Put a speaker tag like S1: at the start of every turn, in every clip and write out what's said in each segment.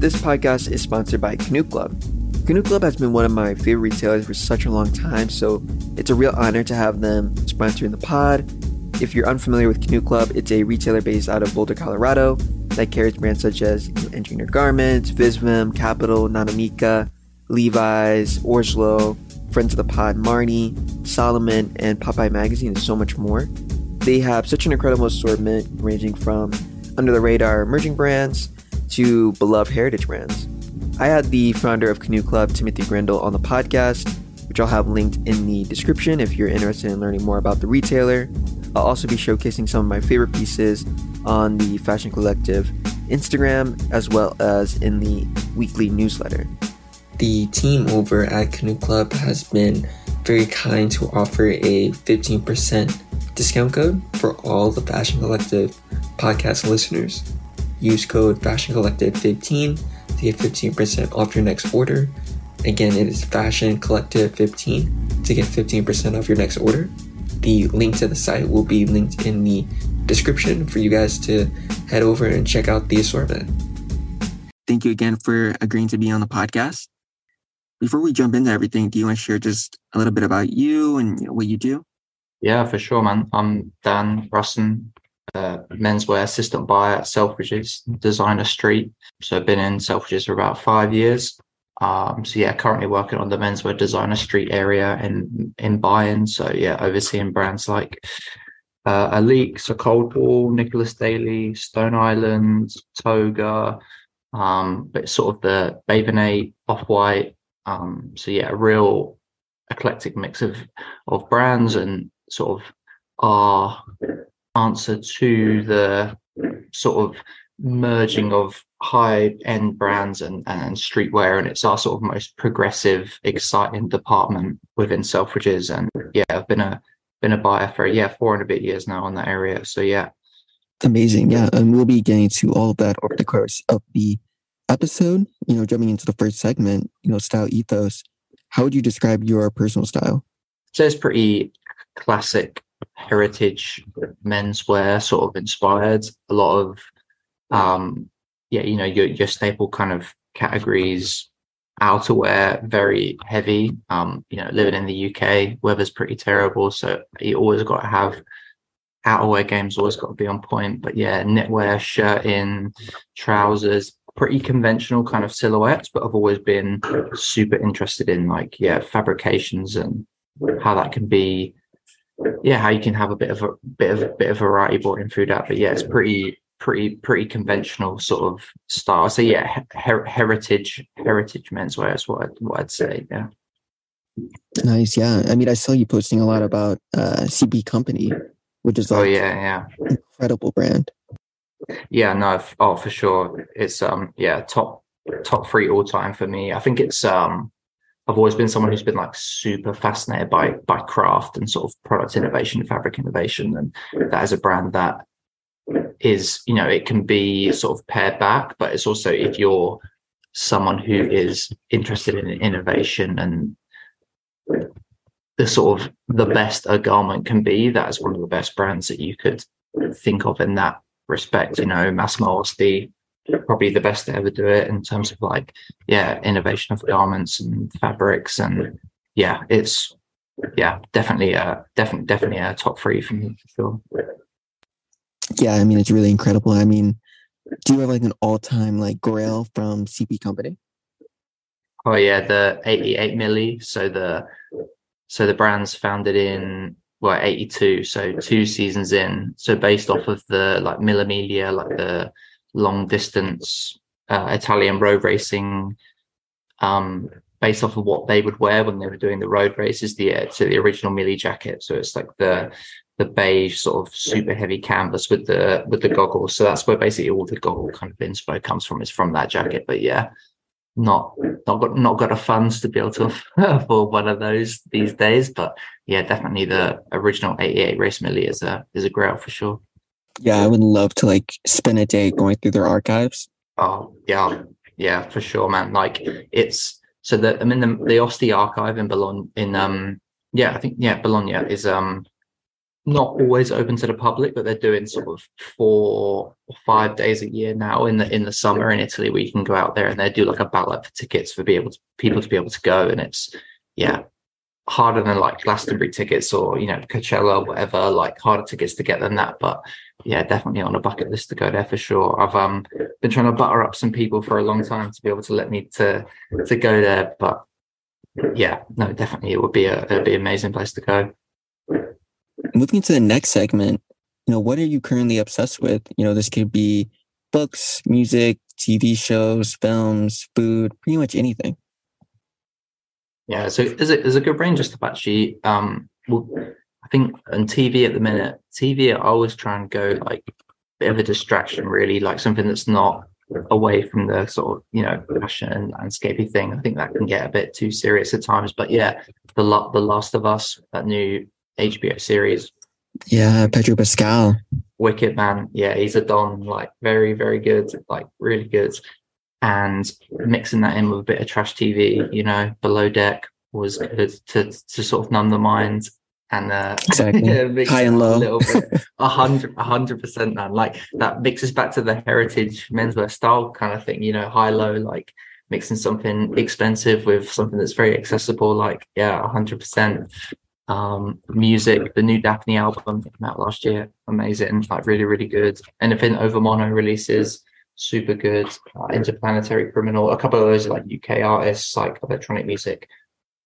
S1: This podcast is sponsored by Canoe Club. Canoe Club has been one of my favorite retailers for such a long time, so it's a real honor to have them sponsoring the pod. If you're unfamiliar with Canoe Club, it's a retailer based out of Boulder, Colorado that carries brands such as Engineer Garments, Visvim, Kapital, nanamica, Levi's, orSlow, Friends of the Pod, Marni, Salomon, and Popeye Magazine, and so much more. They have such an incredible assortment ranging from under the radar emerging brands to beloved heritage brands. I had the founder of Canoe Club, Timothy Grindle, on the podcast, which I'll have linked in the description if you're interested in learning more about the retailer. I'll also be showcasing some of my favorite pieces on the Fashion Collective Instagram as well as in the weekly newsletter.
S2: The team over at Canoe Club has been very kind to offer a 15% discount code for all the Fashion Collective podcast listeners. Use code Fashion Collective 15 to get 15% off your next order. Again, it is Fashion Collective 15 to get 15% off your next order. The link to the site will be linked in the description for you guys to head over and check out the assortment. Thank you again for agreeing to be on the podcast. Before we jump into everything, do you want to share just a little bit about you and what you do?
S3: Yeah, for sure, man. I'm Dan Russen, menswear assistant buyer at Selfridges, Designer Street. So I've been in Selfridges for about five years. Um, so yeah, currently working on the menswear designer street area in in buying. So yeah, overseeing brands like uh, Alyx, so Coldwell, Nicholas Daley, Stone Island, Toga, um, but sort of the Babenate, Off White. Um, so yeah, a real eclectic mix of of brands and sort of our answer to the sort of merging of high end brands and, and streetwear and it's our sort of most progressive exciting department within selfridges. And yeah i've been a been a buyer for yeah four and a bit years now in that area. So yeah.
S2: Amazing. Yeah and we'll be getting to all of that over the course of the episode. You know jumping into the first segment you know style ethos. How would you describe your personal style?
S3: So it's pretty classic heritage menswear sort of inspired a lot of um yeah you know your, your staple kind of categories. Outerwear very heavy. Um you know living in the uk weather's pretty terrible so you always got to have outerwear games always got to be on point. But yeah knitwear shirt in trousers pretty conventional kind of silhouettes but i've always been super interested in like yeah fabrications and how that can be yeah how you can have a bit of a bit of bit of variety brought in through that. but yeah it's pretty pretty pretty conventional sort of style. So yeah her- heritage heritage menswear is what I'd, what I'd say yeah.
S2: Nice yeah. I mean i saw you posting a lot about uh cp company which is
S3: like oh yeah yeah.
S2: incredible brand.
S3: Yeah no oh for sure. It's um yeah top top three all time for me. I think it's um I've always been someone who's been like super fascinated by by craft and sort of product innovation, fabric innovation, and that is a brand that is you know it can be sort of pared back, but it's also if you're someone who is interested in innovation and the sort of the best a garment can be, that is one of the best brands that you could think of in that respect. You know, Massimo Osti, probably the best to ever do it in terms of like yeah innovation of garments and fabrics and yeah it's yeah definitely a definitely definitely a top three for me for sure.
S2: Yeah i mean it's really incredible. I mean do you have like an all-time like grail from cp company?
S3: Oh yeah the 88 milli. So the so the brand's founded in well 82 so two seasons in. So based off of the like Mille Miglia like the long distance uh, Italian road racing um, based off of what they would wear when they were doing the road races, the uh, to the original Millie jacket. So it's like the the beige sort of super heavy canvas with the with the goggles. So that's where basically all the goggle kind of inspo comes from is from that jacket. But yeah, not not got not got a funds to be able to afford one of those these days. But yeah, definitely the original 88 race Millie is a is a grail for sure.
S2: Yeah, I would love to like spend a day going through their archives.
S3: Oh yeah, yeah, for sure, man. Like it's so that I mean the the Osti archive in Bologna in um yeah I think yeah Bologna is um not always open to the public, but they're doing sort of four or five days a year now in the in the summer in Italy where you can go out there and they do like a ballot for tickets for be able to people to be able to go. And it's yeah, harder than like Glastonbury tickets or you know Coachella whatever, like harder tickets to get than that. But yeah, definitely on a bucket list to go there for sure. I've um been trying to butter up some people for a long time to be able to let me to to go there, but yeah, no, definitely it would be a it'd be an amazing place to go.
S4: Moving into the next segment, you know, what are you currently obsessed with? You know, this could be books, music, TV shows, films, food, pretty much anything.
S3: Yeah, so is it is a good range of stuff actually. Um, well, I think on TV at the minute, TV I always try and go like a bit of a distraction, really, like something that's not away from the sort of you know fashion and landscapey thing. I think that can get a bit too serious at times. But yeah, the the Last of Us, that new HBO series.
S4: Yeah, Pedro Pascal.
S3: Wicked man. Yeah, he's a don. Like very very good. Like really good. And mixing that in with a bit of trash TV, you know, below deck was good to to sort of numb the mind and uh,
S4: exactly high and low,
S3: a little bit, a hundred, a hundred percent, man. Like that mixes back to the heritage menswear style kind of thing, you know, high low, like mixing something expensive with something that's very accessible. Like, yeah, a hundred percent. Um, music, the new Daphni album came out last year, amazing, like really, really good. Anything Overmono releases, super good. Uh, Interplanetary Criminal, a couple of those like UK artists, like electronic music.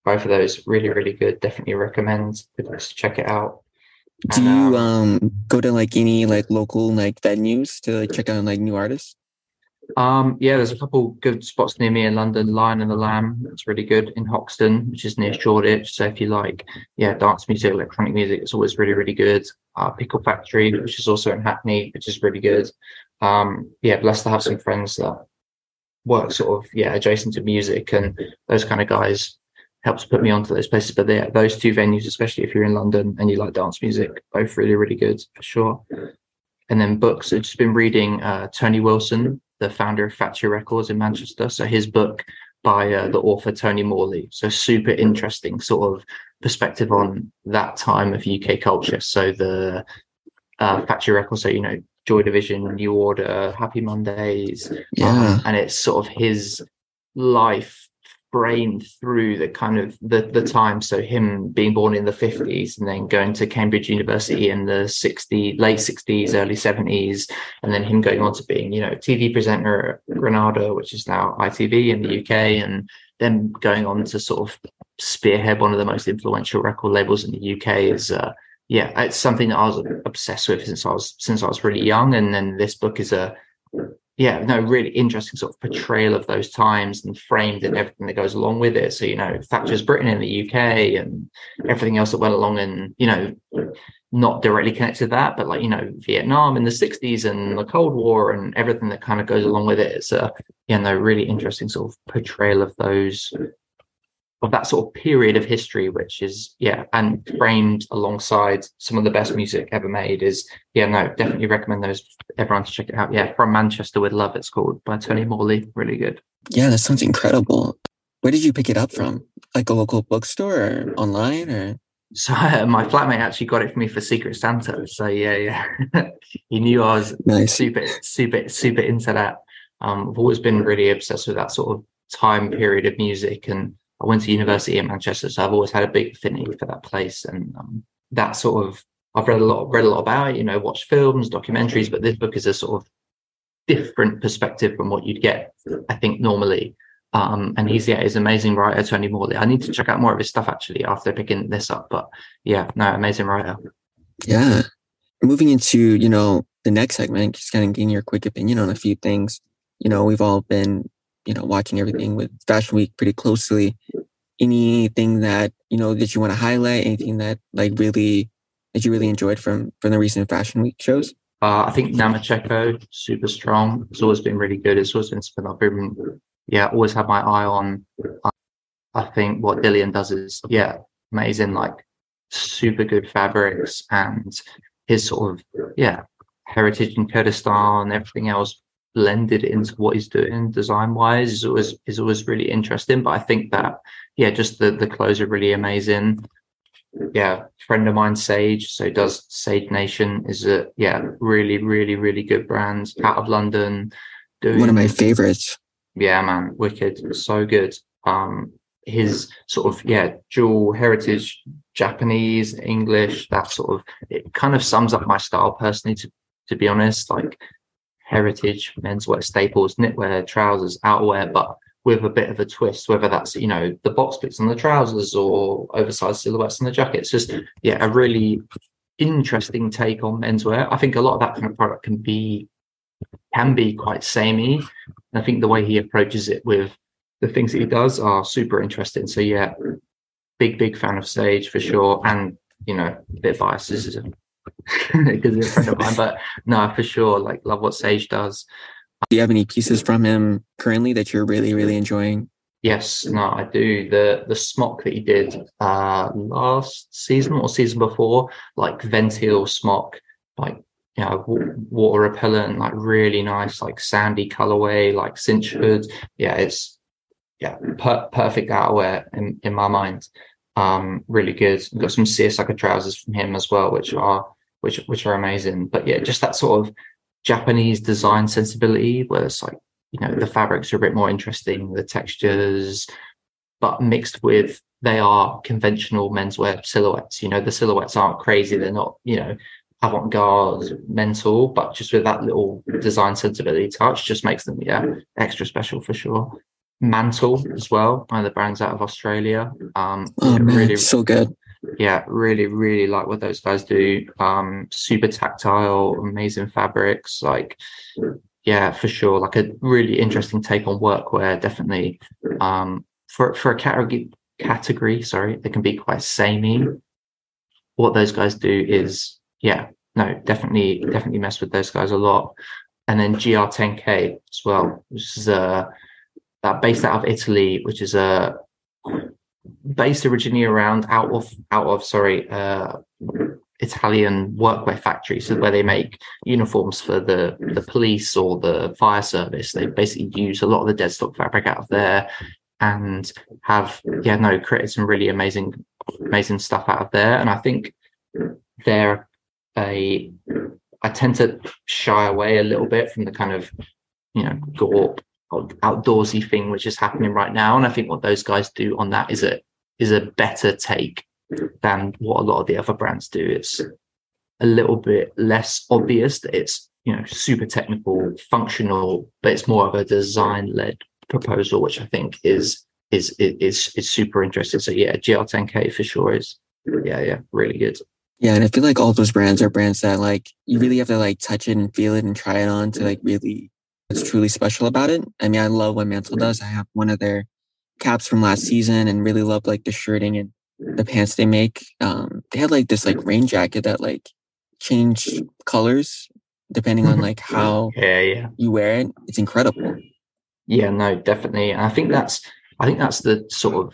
S3: Both of those really really good. Definitely recommend people to check it out.
S4: Do and, you um, um, go to like any like local like venues to like, check out like new artists?
S3: Um yeah there's a couple good spots near me in london lion and the lamb. That's really good. In hoxton which is near shoreditch. So if you like yeah dance music electronic music it's always really really good. Uh, pickle factory which is also in hackney which is really good um yeah blessed to have some friends that work sort of yeah adjacent to music and those kind of guys helps put me onto those places. But yeah, those two venues, especially if you're in London and you like dance music, both really, really good for sure. And then books, I've just been reading uh, Tony Wilson, the founder of Factory Records in Manchester. So his book by uh, the author Tony Morley. So super interesting sort of perspective on that time of UK culture. So the uh, Factory Records, so you know, Joy Division, New Order, Happy Mondays,
S4: yeah, um,
S3: and it's sort of his life brain through the kind of the the time. So him being born in the 50s and then going to cambridge university in the 60s late 60s early 70s and then him going on to being you know tv presenter at granada which is now itv in the uk and then going on to sort of spearhead one of the most influential record labels in the uk is uh, yeah it's something that i was obsessed with since i was since i was really young and then this book is a yeah, no, really interesting sort of portrayal of those times and framed and everything that goes along with it. So, you know, Thatcher's Britain in the UK and everything else that went along and, you know, not directly connected to that, but like, you know, Vietnam in the 60s and the Cold War and everything that kind of goes along with it. It's a, yeah, no, really interesting sort of portrayal of those of that sort of period of history, which is yeah, and framed alongside some of the best music ever made. Is yeah, no, definitely recommend those everyone to check it out. Yeah, from Manchester with Love, it's called by Tony Morley. Really good.
S4: Yeah, that sounds incredible. Where did you pick it up from? Like a local bookstore or online or?
S3: So uh, my flatmate actually got it for me for Secret Santa. So yeah, yeah, he knew I was nice. super, super, super into that. Um, I've always been really obsessed with that sort of time period of music and I went to university in Manchester, so I've always had a big affinity for that place, and um, that sort of I've read a lot, read a lot about it. You know, watched films, documentaries, but this book is a sort of different perspective from what you'd get, I think, normally. Um, and he's yeah, he's an amazing writer, Tony Morley. I need to check out more of his stuff actually after picking this up. But yeah, no, amazing writer.
S4: Yeah. Moving into, you know, the next segment, just kind of getting your quick opinion on a few things. You know, we've all been you know, watching everything with Fashion Week pretty closely. Anything that, you know, that you want to highlight, anything that like really that you really enjoyed from from the recent Fashion Week shows?
S3: Uh, I think Namacheko, super strong. It's always been really good. It's always been something I've been, yeah, always had my eye on. Uh, I think what Dilan does is, yeah, amazing, like super good fabrics and his sort of, yeah, heritage in Kurdistan and everything else blended into what he's doing design wise is always is always really interesting. But I think that yeah, just the the clothes are really amazing. yeah, friend of mine, Sage. So does Sage Nation is a yeah, really, really, really good brand out of London.
S4: Doing, One of my favorites.
S3: Yeah, man, wicked, so good. Um, his sort of yeah, dual heritage, Japanese, English. That sort of it kind of sums up my style personally. To to be honest, like heritage menswear staples, knitwear, trousers, outerwear, but with a bit of a twist, whether that's, you know, the box bits on the trousers or oversized silhouettes on the jackets. Just, yeah, a really interesting take on menswear. I think a lot of that kind of product can be can be quite samey. I think the way he approaches it with the things that he does are super interesting. So yeah, big, big fan of Sage for sure. And, you know, a bit biased because he's a friend of mine, but no, for sure, like love what Sage does.
S4: Do you have any pieces from him currently that you're really, really enjoying?
S3: Yes, no, I do. The the smock that he did uh last season or season before, like Ventile smock, like you know, water repellent, like really nice, like sandy colorway, like cinch hood. Yeah, it's yeah, per- perfect outerwear in, in my mind. Um, really good. We've got some seersucker trousers from him as well, which are which which are amazing. But yeah, just that sort of Japanese design sensibility, where it's like, you know, the fabrics are a bit more interesting, the textures, but mixed with they are conventional menswear silhouettes. You know, the silhouettes aren't crazy, they're not, you know, avant-garde mental, but just with that little design sensibility touch just makes them, yeah, extra special for sure. Mantle as well, one of the brands out of Australia. Um,
S4: oh, man, really so good
S3: yeah, really, really like what those guys do. Um, super tactile, amazing fabrics. Like, yeah, for sure. Like a really interesting take on workwear. Definitely. Um, for for a category category, sorry, they can be quite samey. What those guys do is, yeah, no, definitely, definitely mess with those guys a lot. And then GR10K as well, which is a uh, based out of Italy, which is a based originally around out of out of sorry uh, Italian workwear factories so where they make uniforms for the the police or the fire service. They basically use a lot of the dead stock fabric out of there, and have yeah no created some really amazing amazing stuff out of there. And I think they're a I tend to shy away a little bit from the kind of you know gorp outdoorsy thing which is happening right now. And I think what those guys do on that is a is a better take than what a lot of the other brands do. It's a little bit less obvious that it's you know super technical, functional, but it's more of a design led proposal, which I think is is is is super interesting. So yeah, GR10K for sure is yeah yeah really good.
S4: Yeah, and I feel like all those brands are brands that like you really have to like touch it and feel it and try it on to like really what's truly special about it. I mean, I love what Mantle does. I have one of their caps from last season and really love like the shirting and the pants they make. Um, they had like this like rain jacket that like changed colors depending on like how
S3: yeah, yeah.
S4: you wear it. It's incredible.
S3: Yeah, no, definitely. And I think that's I think that's the sort of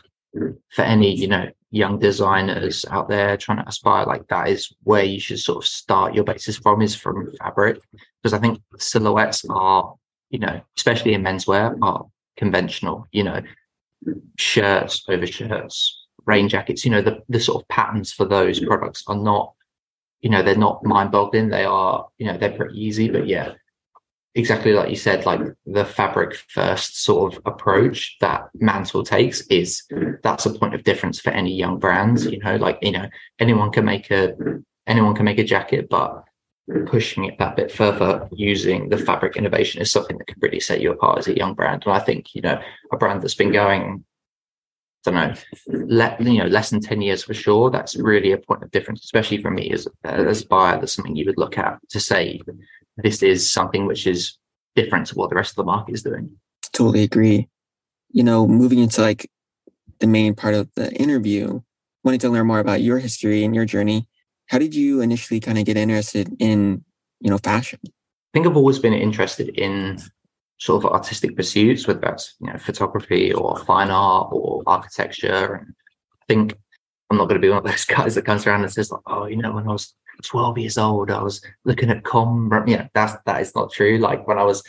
S3: for any, you know, young designers out there trying to aspire like that is where you should sort of start your basis from is from fabric. Because I think silhouettes are, you know, especially in menswear, are conventional. You know, shirts over shirts, rain jackets, you know, the, the sort of patterns for those mm. products are not, you know, they're not mind boggling. They are, you know, they're pretty easy, but yeah, exactly like you said, like the fabric first sort of approach that Mantle takes is that's a point of difference for any young brands. You know, like, you know, anyone can make a, anyone can make a jacket, but pushing it that bit further using the fabric innovation is something that can really set you apart as a young brand. And I think, you know, a brand that's been going, I don't know, let, you know, less than 10 years for sure, that's really a point of difference, especially for me as, as a buyer, that's something you would look at to say, this is something which is different to what the rest of the market is doing.
S4: Totally agree. You know, moving into like the main part of the interview, wanting to learn more about your history and your journey how did you initially kind of get interested in, you know, fashion? I
S3: think I've always been interested in sort of artistic pursuits, whether that's you know photography or fine art or architecture. And I think I'm not going to be one of those guys that comes around and says like, oh, you know, when I was 12 years old, I was looking at Comme. Yeah, that's that is not true. Like when I was,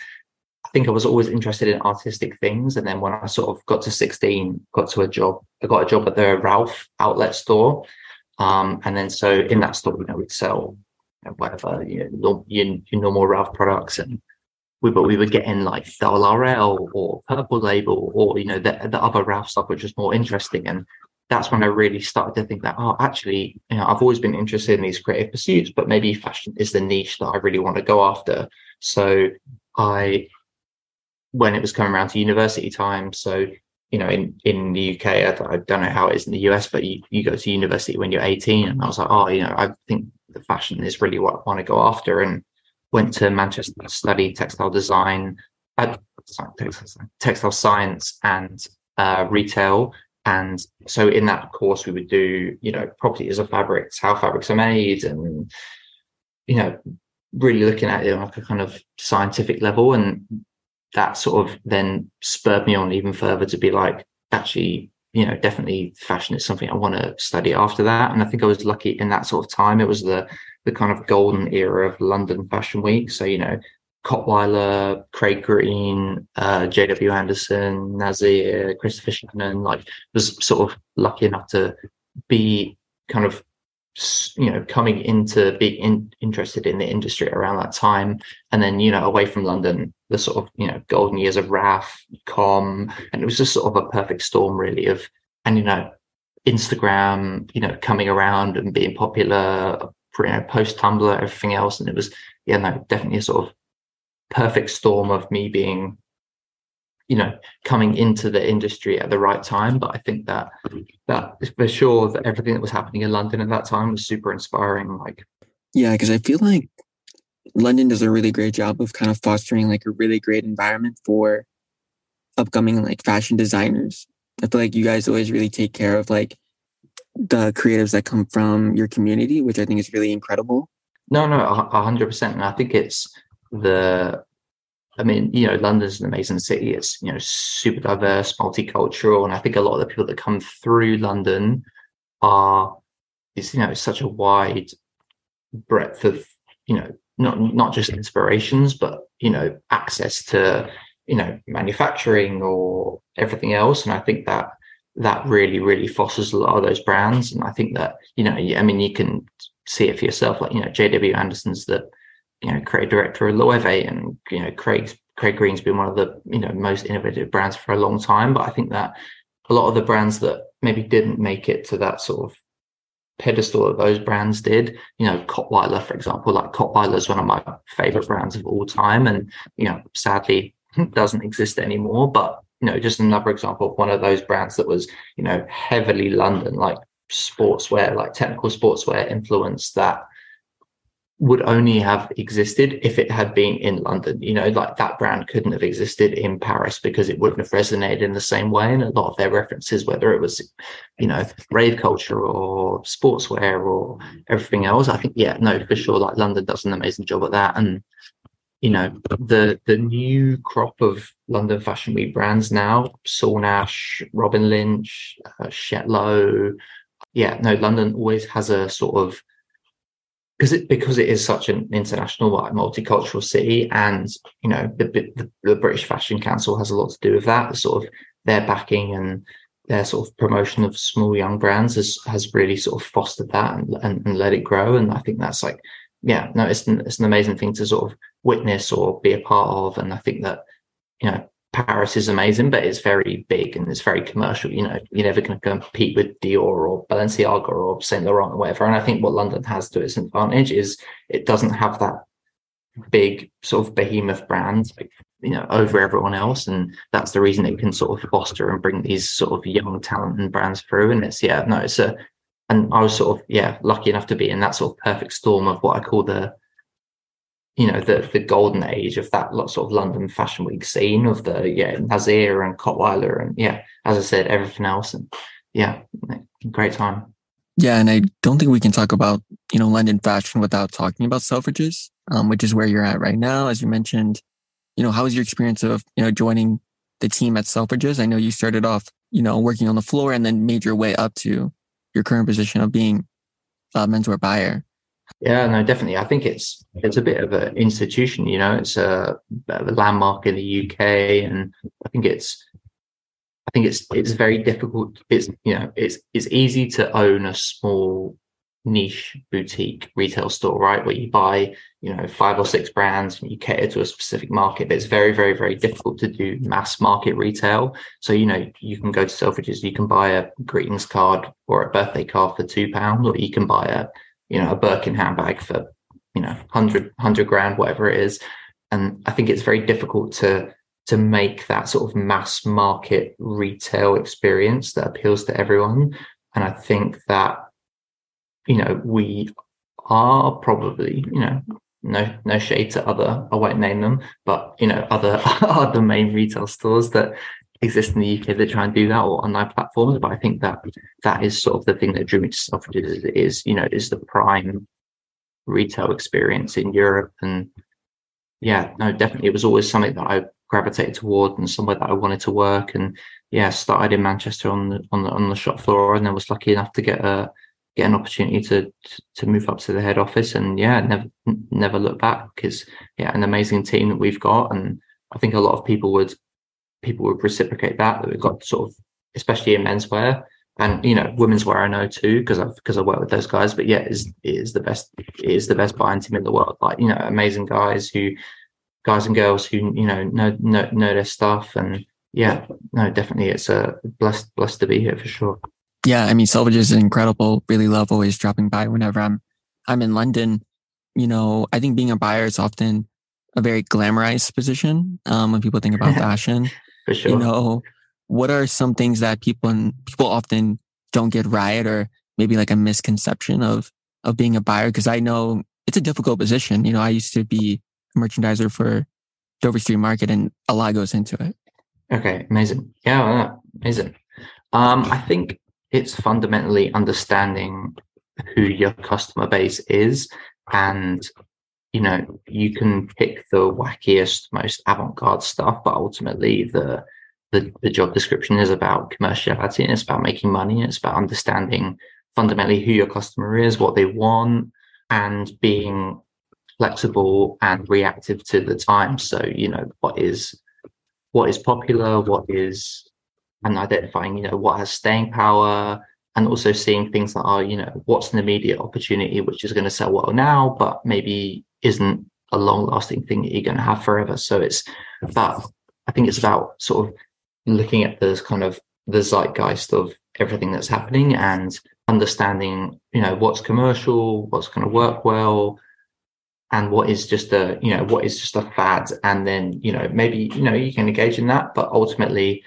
S3: I think I was always interested in artistic things, and then when I sort of got to 16, got to a job, I got a job at the Ralph outlet store, Um, and then so in that store, you know, we'd sell you know, whatever, you know, your, your normal Ralph products and we, but we were getting like Double RL or Purple Label or, you know, the, the other Ralph stuff, which was more interesting. And that's when I really started to think that, oh, actually, you know, I've always been interested in these creative pursuits, but maybe fashion is the niche that I really want to go after. So I, when it was coming around to university time, so you know, in, in the UK, I, I, don't know how it is in the US, but you, you go to university when you're 18. And I was like, oh, you know, I think the fashion is really what I want to go after. And went to Manchester to study textile design, uh, sorry, textile, textile science and uh, retail. And so in that course, we would do, you know, properties of fabrics, how fabrics are made, and, you know, really looking at it on like a kind of scientific level. And that sort of then spurred me on even further to be like, actually, you know, definitely fashion is something I want to study after that. And I think I was lucky in that sort of time. It was the the kind of golden era of London Fashion Week. So, you know, Cottweiler, Craig Green, uh, JW Anderson, Nasir, Christopher Shannon, like was sort of lucky enough to be kind of you know coming into being in, interested in the industry around that time. And then you know away from london the sort of you know golden years of raf com and it was just sort of a perfect storm really of and you know instagram you know coming around and being popular you know post tumblr everything else. And it was yeah no definitely a sort of perfect storm of me being you know coming into the industry at the right time but i think that that for sure that everything that was happening in london at that time was super inspiring like
S4: yeah because i feel like london does a really great job of kind of fostering like a really great environment for upcoming like fashion designers. I feel like you guys always really take care of like the creatives that come from your community which i think is really incredible.
S3: No no 100% and i think it's the I mean, you know, London's an amazing city. It's, you know, super diverse, multicultural. And I think a lot of the people that come through London are, it's, you know, such a wide breadth of, you know, not, not just inspirations, but, you know, access to, you know, manufacturing or everything else. And I think that that really, really fosters a lot of those brands. And I think that, you know, I mean, you can see it for yourself, like, you know, JW Anderson's the, you know, creative director of Loewe and, you know, Craig, Craig Green's been one of the, you know, most innovative brands for a long time. But I think that a lot of the brands that maybe didn't make it to that sort of pedestal that those brands did, you know, Cottweiler, for example, like Cottweiler is one of my favorite brands of all time. And, you know, sadly doesn't exist anymore. But, you know, just another example of one of those brands that was, you know, heavily London, like sportswear, like technical sportswear influence that would only have existed if it had been in London. You know, like that brand couldn't have existed in Paris because it wouldn't have resonated in the same way. And a lot of their references, whether it was, you know, rave culture or sportswear or everything else, I think, yeah, no, for sure, like London does an amazing job at that. And, you know, the the new crop of London Fashion Week brands now, Saul Nash, Robyn Lynch, uh, Chet Lo. Yeah, no, London always has a sort of because it because it is such an international multicultural city and you know the, the, the british fashion council has a lot to do with that. Sort of their backing and their sort of promotion of small young brands has has really sort of fostered that and, and, and let it grow. And i think that's like yeah no it's an, it's an amazing thing to sort of witness or be a part of. And i think that you know Paris is amazing, but it's very big and it's very commercial. You know, you're never going to compete with Dior or Balenciaga or Saint Laurent or whatever. And I think what London has to its advantage is it doesn't have that big sort of behemoth brand, you know, over everyone else. And that's the reason it can sort of foster and bring these sort of young talent and brands through. And it's, yeah, no, it's a, and I was sort of, yeah, lucky enough to be in that sort of perfect storm of what I call the, you know the the golden age of that sort of London Fashion Week scene of the yeah Nasir and Cottweiler and yeah as I said everything else and yeah great time.
S4: Yeah, and I don't think we can talk about you know London fashion without talking about Selfridges, um, which is where you're at right now, as you mentioned. You know, how was your experience of you know joining the team at Selfridges? I know you started off you know working on the floor and then made your way up to your current position of being a menswear buyer.
S3: Yeah, no, definitely. I think it's it's a bit of an institution. You know, it's a, a landmark in the UK, and I think it's I think it's it's very difficult. It's you know it's it's easy to own a small niche boutique retail store, right? Where you buy, you know, five or six brands and you cater to a specific market. But it's very, very, very difficult to do mass market retail. So, you know, you can go to Selfridges, you can buy a greetings card or a birthday card for two pounds, or you can buy a, you know, a Birkin handbag for, you know, 100, 100 grand, whatever it is. And I think it's very difficult to to make that sort of mass market retail experience that appeals to everyone. And I think that you know, we are probably, you know, no no shade to other I won't name them, but you know, other other main retail stores that exist in the UK that try and do that or online platforms. But I think that that is sort of the thing that drew me to Selfridges is, you know, is the prime retail experience in Europe. And yeah, no, definitely it was always something that I gravitated toward and somewhere that I wanted to work. And yeah, started in Manchester on the on the on the shop floor and then was lucky enough to get a get an opportunity to to move up to the head office and yeah never never look back because yeah an amazing team that we've got and i think a lot of people would people would reciprocate that that we've got sort of especially in menswear and you know women's wear i know too because i've because i work with those guys but yeah it is it is the best it is the best buying team in the world like you know amazing guys who guys and girls who you know know know, know their stuff and yeah no definitely it's a blessed blessed to be here for sure
S4: yeah, I mean, Selfridges is incredible. Really love always dropping by whenever I'm I'm in London. You know, I think being a buyer is often a very glamorized position um, when people think about fashion.
S3: For sure.
S4: You know, what are some things that people people often don't get right, or maybe like a misconception of of being a buyer? Because I know it's a difficult position. You know, I used to be a merchandiser for Dover Street Market, and a lot goes into it.
S3: Okay, amazing. Yeah, well, amazing. Um, I think it's fundamentally understanding who your customer base is and you know you can pick the wackiest most avant-garde stuff but ultimately the the, the job description is about commerciality and it's about making money and it's about understanding fundamentally who your customer is what they want and being flexible and reactive to the time. So you know what is what is popular what is and identifying, you know, what has staying power and also seeing things that are, oh, you know, what's an immediate opportunity which is going to sell well now, but maybe isn't a long lasting thing that you're going to have forever. So it's about, I think it's about sort of looking at this kind of the zeitgeist of everything that's happening and understanding, you know, what's commercial, what's going to work well, and what is just a, you know, what is just a fad. And then, you know, maybe, you know, you can engage in that, but ultimately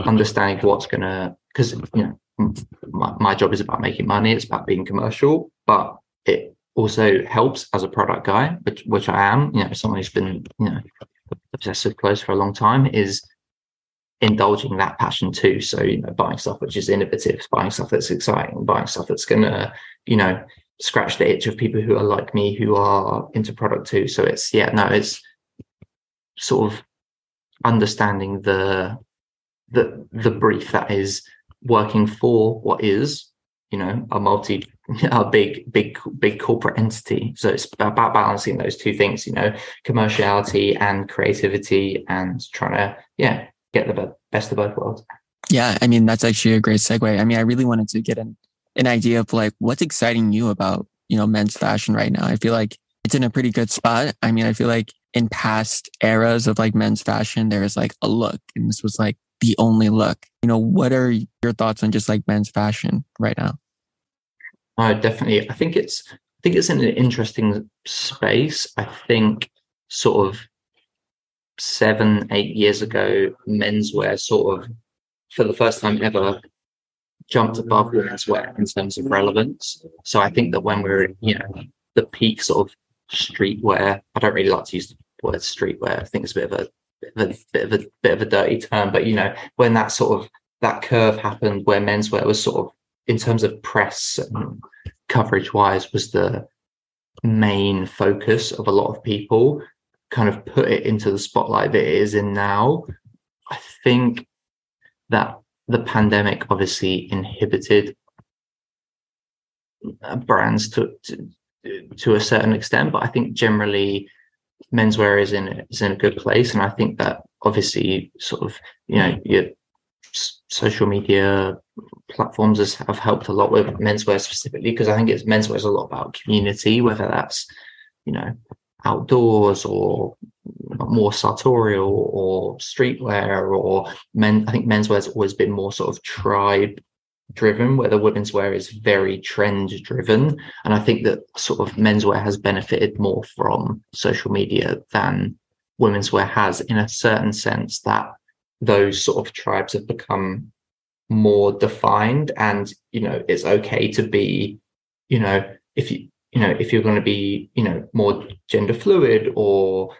S3: understanding what's going to because you know my, my job is about making money it's about being commercial but it also helps as a product guy which which i am you know someone who's been you know obsessed with clothes for a long time is indulging that passion too. So you know buying stuff which is innovative buying stuff that's exciting buying stuff that's gonna you know scratch the itch of people who are like me who are into product too. So it's yeah no it's sort of understanding the the the brief that is working for what is you know a multi a big big big corporate entity. So it's about balancing those two things you know commerciality and creativity and trying to yeah get the best of both worlds.
S4: Yeah i mean that's actually a great segue. I mean i really wanted to get an, an idea of like what's exciting you about you know men's fashion right now. I feel like it's in a pretty good spot. I mean i feel like in past eras of like men's fashion there was like a look and this was like the only look. You know, what are your thoughts on just like men's fashion right now?
S3: Uh, definitely. I think it's I think it's in an interesting space. I think sort of seven, eight years ago, menswear sort of for the first time ever jumped above womenswear in terms of relevance. So I think that when we're in, you know the peak sort of streetwear, I don't really like to use the word streetwear. I think it's a bit of a bit of a bit of a bit of a dirty term, but you know, when that sort of that curve happened where menswear was sort of in terms of press coverage wise was the main focus of a lot of people kind of put it into the spotlight that it is in now i think that the pandemic obviously inhibited brands to, to to a certain extent but i think generally menswear is in is in a good place, and I think that obviously sort of you know mm. your social media platforms has, have helped a lot with menswear specifically because I think it's menswear is a lot about community, whether that's you know outdoors or more sartorial or streetwear or men. I think menswear has always been more sort of tribe driven, where the women's wear is very trend driven. And I think that sort of menswear has benefited more from social media than women's wear has in a certain sense that those sort of tribes have become more defined and you know it's okay to be you know if you you know if you're going to be you know more gender fluid or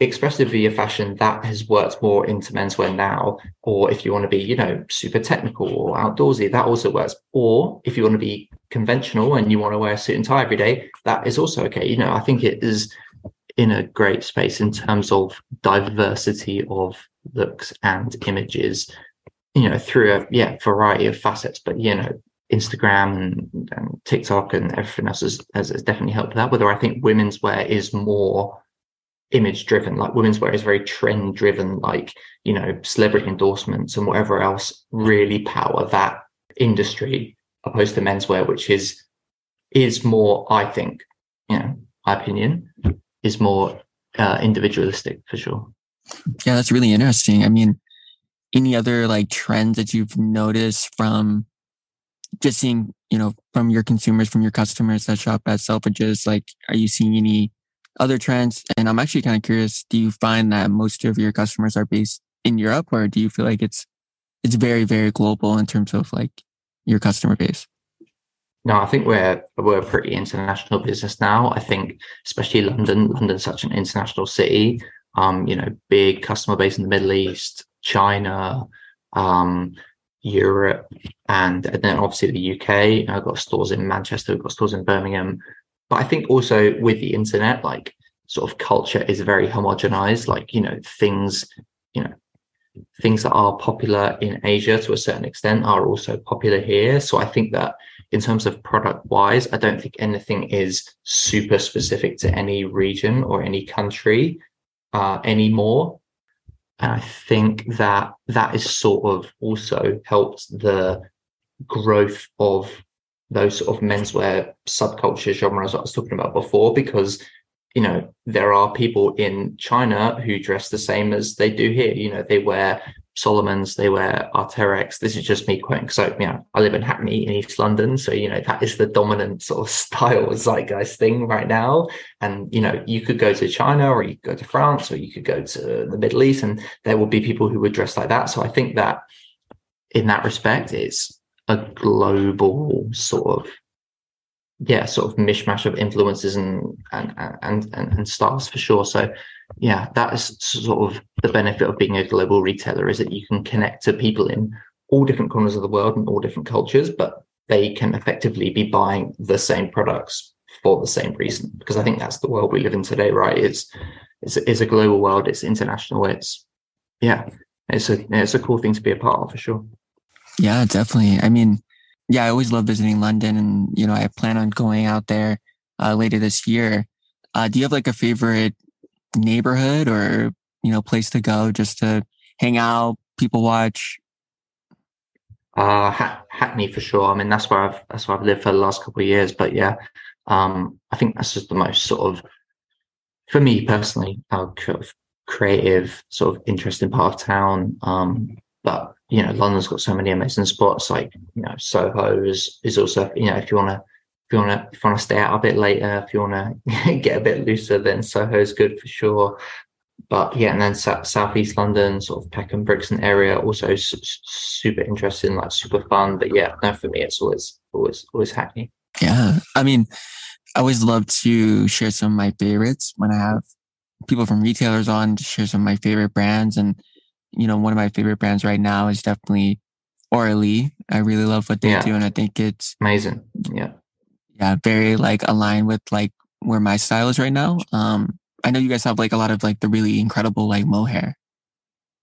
S3: expressive via fashion that has worked more into menswear now. Or if you want to be you know super technical or outdoorsy that also works. Or if you want to be conventional and you want to wear a suit and tie every day that is also okay. You know i think it is in a great space in terms of diversity of looks and images you know through a yeah variety of facets. But you know instagram and, and tiktok and everything else has, has, has definitely helped that whether i think women's wear is more image driven like women's wear is very trend driven like you know celebrity endorsements and whatever else really power that industry opposed to menswear which is is more i think you know my opinion is more uh, individualistic for sure.
S4: Yeah that's really interesting. I mean any other like trends that you've noticed from just seeing you know from your consumers from your customers that shop at selfridges? Like are you seeing any other trends? And I'm actually kind of curious, do you find that most of your customers are based in Europe or do you feel like it's it's very, very global in terms of like your customer base?
S3: No, I think we're we're a pretty international business now. I think especially London, London's such an international city. Um, you know, big customer base in the Middle East, China, um, Europe, and, and then obviously the UK. I've got stores in Manchester, we've got stores in Birmingham, but I think also with the internet, like sort of culture is very homogenized. Like, you know, things, you know, things that are popular in Asia to a certain extent are also popular here. So I think that in terms of product wise, I don't think anything is super specific to any region or any country uh, anymore. And I think that that is sort of also helped the growth of those sort of menswear subculture genres I was talking about before, because you know there are people in China who dress the same as they do here. You know, they wear Salomon's, they wear Arc'teryx. This is just me quoting. So, you know, I live in Hackney in East London. So, you know, that is the dominant sort of style zeitgeist thing right now. And, you know, you could go to China or you could go to France or you could go to the Middle East and there will be people who would dress like that. So I think that in that respect, it's a global sort of yeah sort of mishmash of influences and and and and, and for sure. So yeah that is sort of the benefit of being a global retailer is that you can connect to people in all different corners of the world and all different cultures but they can effectively be buying the same products for the same reason. Because i think that's the world we live in today right? It's it's, it's a global world. It's international. It's yeah it's a it's a cool thing to be a part of for sure
S4: yeah, definitely. I mean, yeah, I always love visiting London and, you know, I plan on going out there uh, later this year. Uh, do you have like a favorite neighborhood or, you know, place to go just to hang out, people watch?
S3: Uh, Hackney for sure. I mean, that's where I've, that's where I've lived for the last couple of years, but yeah, um, I think that's just the most sort of, for me personally, uh, creative, sort of interesting part of town. Um, but you know, London's got so many amazing spots. Like you know, Soho is is also you know if you want to if you want to if you want to stay out a bit later, if you want to get a bit looser, then Soho is good for sure. But yeah, and then South southeast London, sort of Peckham, Brixton area, also super interesting, like super fun. But yeah, no, for me, it's always always always Hackney.
S4: Yeah, I mean, I always love to share some of my favorites when I have people from retailers on to share some of my favorite brands and you know, one of my favorite brands right now is definitely Auralee. I really love what they yeah. do, and I think it's
S3: amazing. Yeah,
S4: yeah, very like aligned with like where my style is right now. Um, I know you guys have like a lot of like the really incredible like mohair.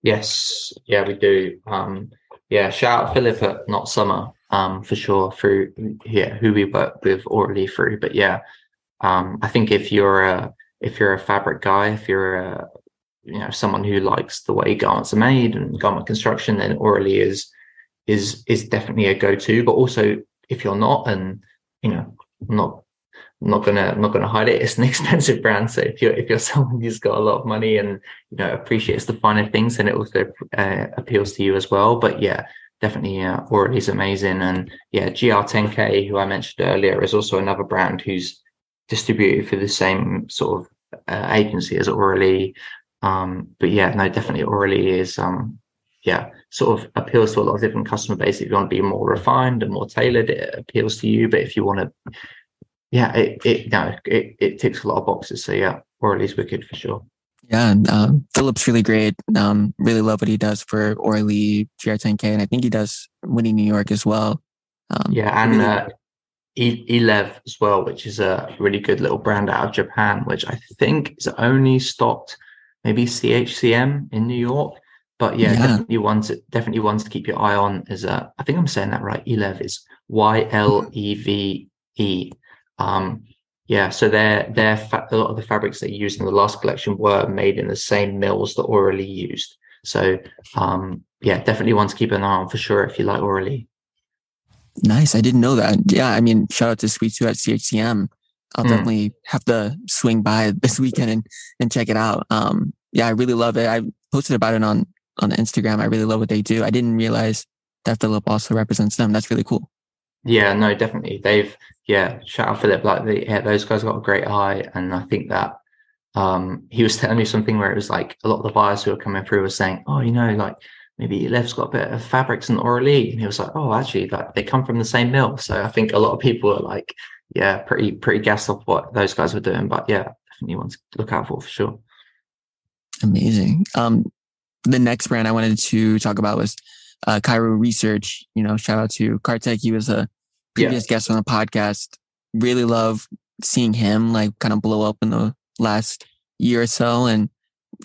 S3: Yes, yeah, we do. Um, yeah, shout out Philip at Not Summer, um, for sure through yeah who we work with Auralee through. But yeah, um, I think if you're a if you're a fabric guy, if you're a you know someone who likes the way garments are made and garment construction, then Auralee is is is definitely a go-to. But also, if you're not, and you know, not not gonna not gonna hide it. It's an expensive brand. So if you're if you're someone who's got a lot of money and you know appreciates the finer things, then it also uh, appeals to you as well. But yeah, definitely uh, is amazing. And yeah, GR10K, who I mentioned earlier, is also another brand who's distributed for the same sort of uh, agency as Auralee. Um, but yeah, no, definitely Auralee is um, yeah, sort of appeals to a lot of different customer base. If you want to be more refined and more tailored, it appeals to you. But if you want to, yeah, it it no, it, it ticks a lot of boxes. So yeah, Auralee wicked for sure.
S4: Yeah, and, um, Philip's really great. Um, really love what he does for Auralee GR10K, and I think he does Winning New York as well.
S3: Um, yeah, and really, uh, YLEVE as well, which is a really good little brand out of Japan, which I think is only stocked maybe CHCM in New York. But yeah, yeah. definitely ones definitely ones to keep your eye on is uh, I think I'm saying that right. YLEVE is Y L E V E. Um, yeah, so they're, they're fa- a lot of the fabrics they used in the last collection were made in the same mills that Auralee used. So um, yeah, definitely one to keep an eye on for sure if you like Auralee.
S4: Nice. I didn't know that. Yeah, I mean, shout out to Sweet Two at CHCM. I'll mm. definitely have to swing by this weekend and, and check it out. Um, yeah, I really love it. I posted about it on, on Instagram. I really love what they do. I didn't realize that Philip also represents them. That's really cool.
S3: Yeah, no, definitely. They've yeah, shout out Philip. Like the, yeah, those guys got a great eye, and I think that um, he was telling me something where it was like a lot of the buyers who were coming through were saying, "Oh, you know, like maybe Lev's got a bit of fabrics and Auralee," and he was like, "Oh, actually, like they come from the same mill." So I think a lot of people are like, yeah, pretty pretty gassed off what those guys were doing. But yeah, definitely one to look out for for sure.
S4: Amazing. Um, the next brand I wanted to talk about was uh, Karu Research. You know, shout out to Kartik. He was a previous yeah. guest on the podcast. Really love seeing him like kind of blow up in the last year or so and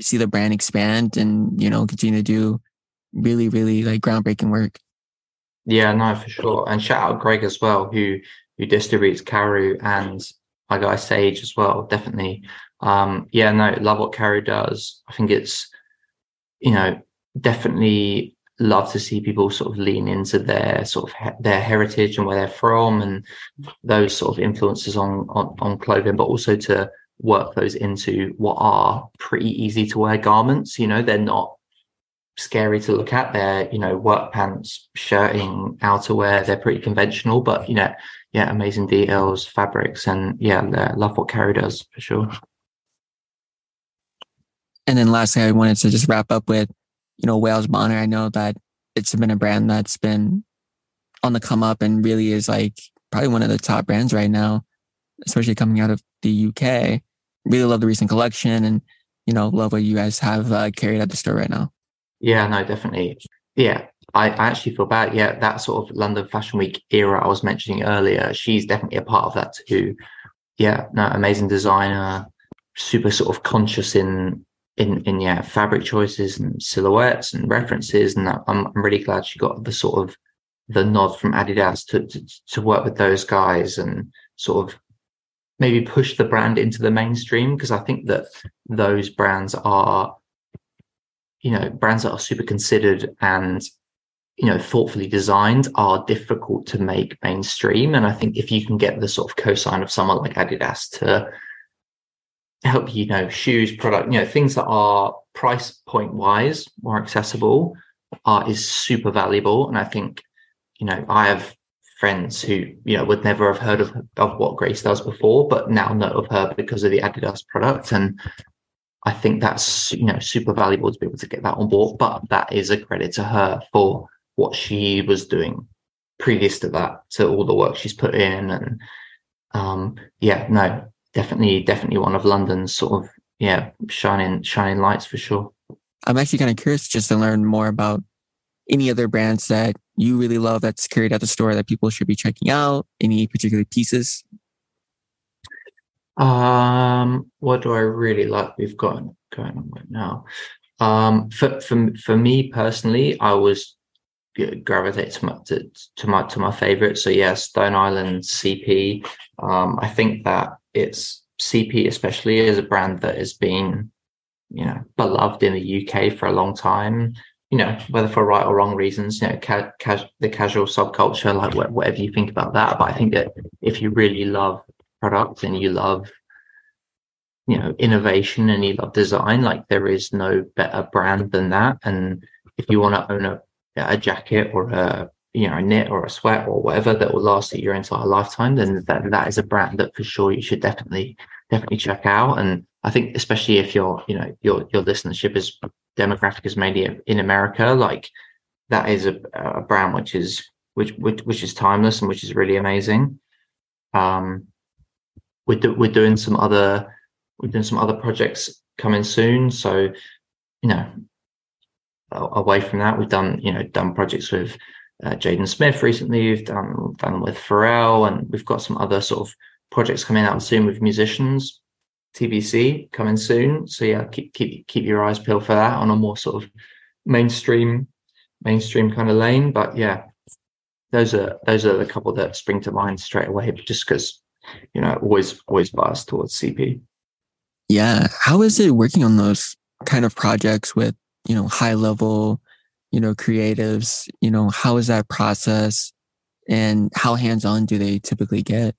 S4: see the brand expand and, you know, continue to do really, really like groundbreaking work.
S3: Yeah, no, for sure. And shout out Greg as well, who who distributes Karu and my guy Sage as well. Definitely. Um, yeah, no, love what Karu does. I think it's, you know, definitely love to see people sort of lean into their sort of he- their heritage and where they're from and those sort of influences on, on on clothing but also to work those into what are pretty easy to wear garments you know they're not scary to look at they're you know work pants shirting outerwear they're pretty conventional but you know yeah amazing details fabrics and yeah love what Karu does for sure
S4: and then lastly i wanted to just wrap up with you know, Wales Bonner, I know that it's been a brand that's been on the come up and really is like probably one of the top brands right now, especially coming out of the UK. Really love the recent collection and, you know, love what you guys have uh, carried at the store right now.
S3: Yeah, no, definitely. Yeah, I, I actually feel bad. Yeah, that sort of London Fashion Week era I was mentioning earlier, she's definitely a part of that too. Yeah, no, amazing designer, super sort of conscious in in in yeah fabric choices and silhouettes and references and I'm, I'm really glad she got the sort of the nod from Adidas to, to to work with those guys and sort of maybe push the brand into the mainstream because I think that those brands are you know brands that are super considered and you know thoughtfully designed are difficult to make mainstream. And I think if you can get the sort of cosign of someone like Adidas to help you know shoes product you know things that are price point wise more accessible are is super valuable. And i think you know i have friends who you know would never have heard of, of what grace does before but now know of her because of the adidas product. And i think that's you know super valuable to be able to get that on board. But that is a credit to her for what she was doing previous to that to all the work she's put in and um yeah no definitely definitely one of London's sort of yeah shining shining lights for sure.
S4: I'm actually kind of curious just to learn more about any other brands that you really love that's carried at the store that people should be checking out. Any particular pieces?
S3: Um, what do I really like? We've got going on right now. Um, for for for me personally, I was gravitate to my to, to my to my favorite. So yeah, Stone Island CP. Um, I think that it's CP especially is a brand that has been, you know, beloved in the UK for a long time. you know, whether for right or wrong reasons, you know, ca- ca- the casual subculture, like wh- whatever you think about that. But I think that if you really love products and you love, you know, innovation and you love design, like there is no better brand than that. And if you want to own a, a jacket or a, you know, a knit or a sweat or whatever that will last you your entire lifetime, then that, that is a brand that for sure you should definitely, definitely check out. And I think especially if your, you know, your, your listenership is demographic is mainly in America, like that is a, a brand which is which, which which is timeless and which is really amazing. Um, we're do, we're doing some other we're doing some other projects coming soon. So, you know, away from that, we've done you know done projects with uh, Jaden Smith recently. We've done done with Pharrell, and we've got some other sort of projects coming out soon with musicians. TBC coming soon. So yeah, keep keep keep your eyes peeled for that on a more sort of mainstream mainstream kind of lane. But yeah, those are those are the couple that spring to mind straight away, just because you know always always biased towards CP.
S4: Yeah, how is it working on those kind of projects with you know high level, you know creatives? You know how is that process, and how hands on do they typically get?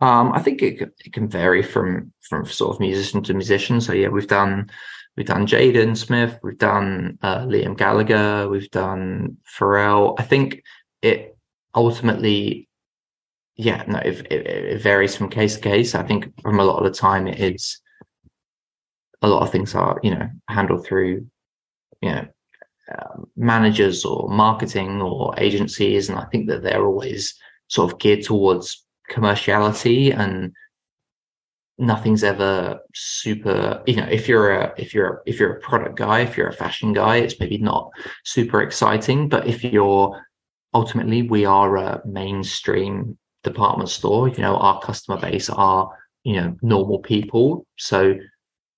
S3: Um, I think it, it can vary from from sort of musician to musician. So yeah, we've done we've done Jaden Smith, we've done uh, Liam Gallagher, we've done Pharrell. I think it ultimately, yeah, no, it, it, it varies from case to case. I think from a lot of the time it is a lot of things are you know handled through you know uh, managers or marketing or agencies, and I think that they're always sort of geared towards commerciality and nothing's ever super you know if you're a if you're a, if you're a product guy if you're a fashion guy it's maybe not super exciting but if you're ultimately we are a mainstream department store you know our customer base are you know normal people. So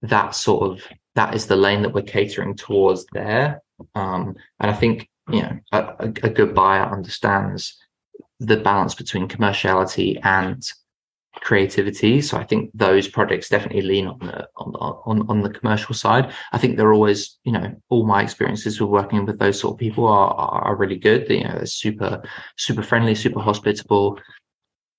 S3: that sort of that is the lane that we're catering towards there um and i think you know a, a good buyer understands the balance between commerciality and creativity. So I think those projects definitely lean on the on on on the commercial side. I think they're always, you know, all my experiences with working with those sort of people are are really good. You know, they're super super friendly, super hospitable.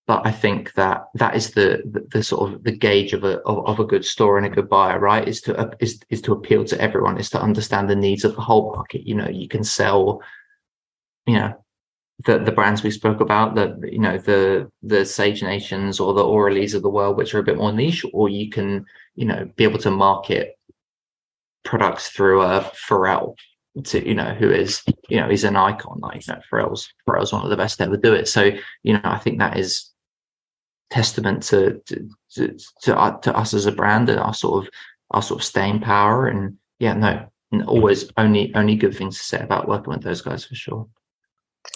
S3: But I think that that is the, the, the sort of the gauge of a of, a good store and a good buyer, right? Is to is is to appeal to everyone, is to understand the needs of the whole market. You know, you can sell, you know, the, the brands we spoke about, the you know the the Sage Nations or the Auralees of the world, which are a bit more niche, or you can you know be able to market products through a Pharrell to you know who is you know is an icon like you know Pharrell's Pharrell's one of the best to ever do it. So you know I think that is testament to to to, to, uh, to us as a brand and our sort of our sort of staying power and yeah no and always only only good things to say about working with those guys for sure.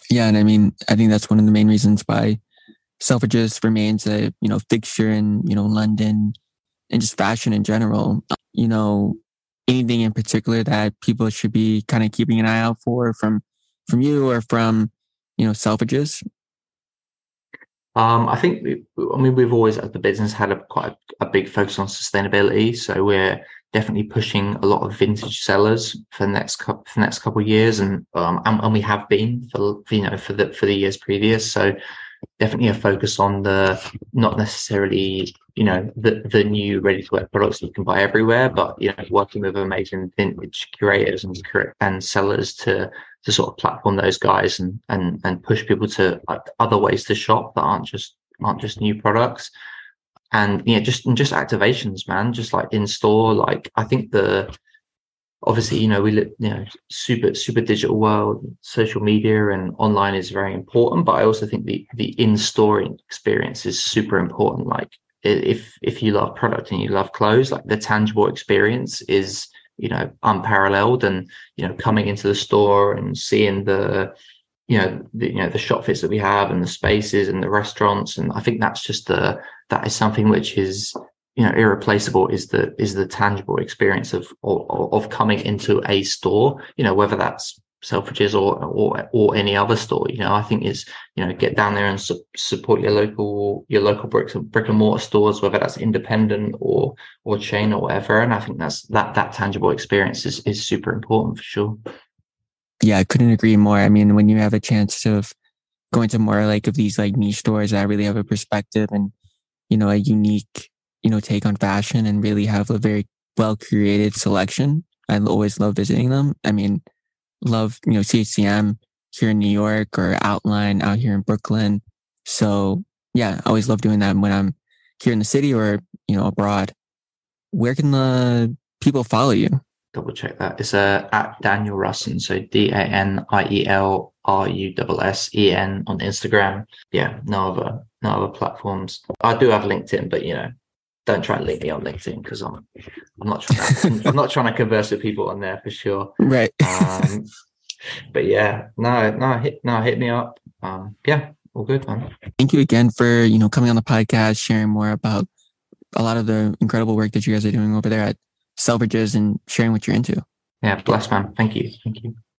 S4: Yeah, and I mean, I think that's one of the main reasons why Selfridges remains a you know fixture in you know London and just fashion in general. You know, anything in particular that people should be kind of keeping an eye out for from from you or from you know Selfridges.
S3: Um, I think we, I mean we've always at the business had a quite a, a big focus on sustainability, so we're definitely pushing a lot of vintage sellers for the next couple for the next couple of years, and um, and, and we have been for you know for the for the years previous. So definitely a focus on the not necessarily you know the the new ready to wear products you can buy everywhere, but you know working with amazing vintage curators and and sellers to to sort of platform those guys and and and push people to like other ways to shop that aren't just aren't just new products and yeah, just and just activations, man. Just like in store, like I think the obviously you know we live you know super super digital world, social media and online is very important, but I also think the the in store experience is super important. Like if if you love product and you love clothes, like the tangible experience is you know unparalleled, and you know coming into the store and seeing the you know the, you know the shop fits that we have and the spaces and the restaurants. And i think that's just the that is something which is you know irreplaceable is the is the tangible experience of of, of coming into a store you know whether that's Selfridges or, or or any other store. You know, I think is you know get down there and su- support your local your local bricks and brick and mortar stores, whether that's independent or or chain or whatever. And I think that's that that tangible experience is is super important for sure.
S4: Yeah, I couldn't agree more. I mean, when you have a chance of going to more like of these like niche stores that really have a perspective and you know a unique you know take on fashion and really have a very well curated selection. I always love visiting them. I mean love, you know, CHCM here in New York or Outline out here in Brooklyn. So yeah, I always love doing that when I'm here in the city or, you know, abroad. Where can the people follow you?
S3: Double check that. It's uh, at Daniel Russen. So D A N I E L R U S S E N on Instagram. Yeah, no other no other platforms. I do have LinkedIn, but you know, don't try and link me on LinkedIn because I'm I'm not trying to, I'm not trying to converse with people on there for sure.
S4: Right.
S3: Um, but yeah, no, no, hit no, hit me up. Um, yeah, all good, man.
S4: Thank you again for you know coming on the podcast, sharing more about a lot of the incredible work that you guys are doing over there at Selfridges and sharing what you're into.
S3: Yeah, bless man. Thank you. Thank you.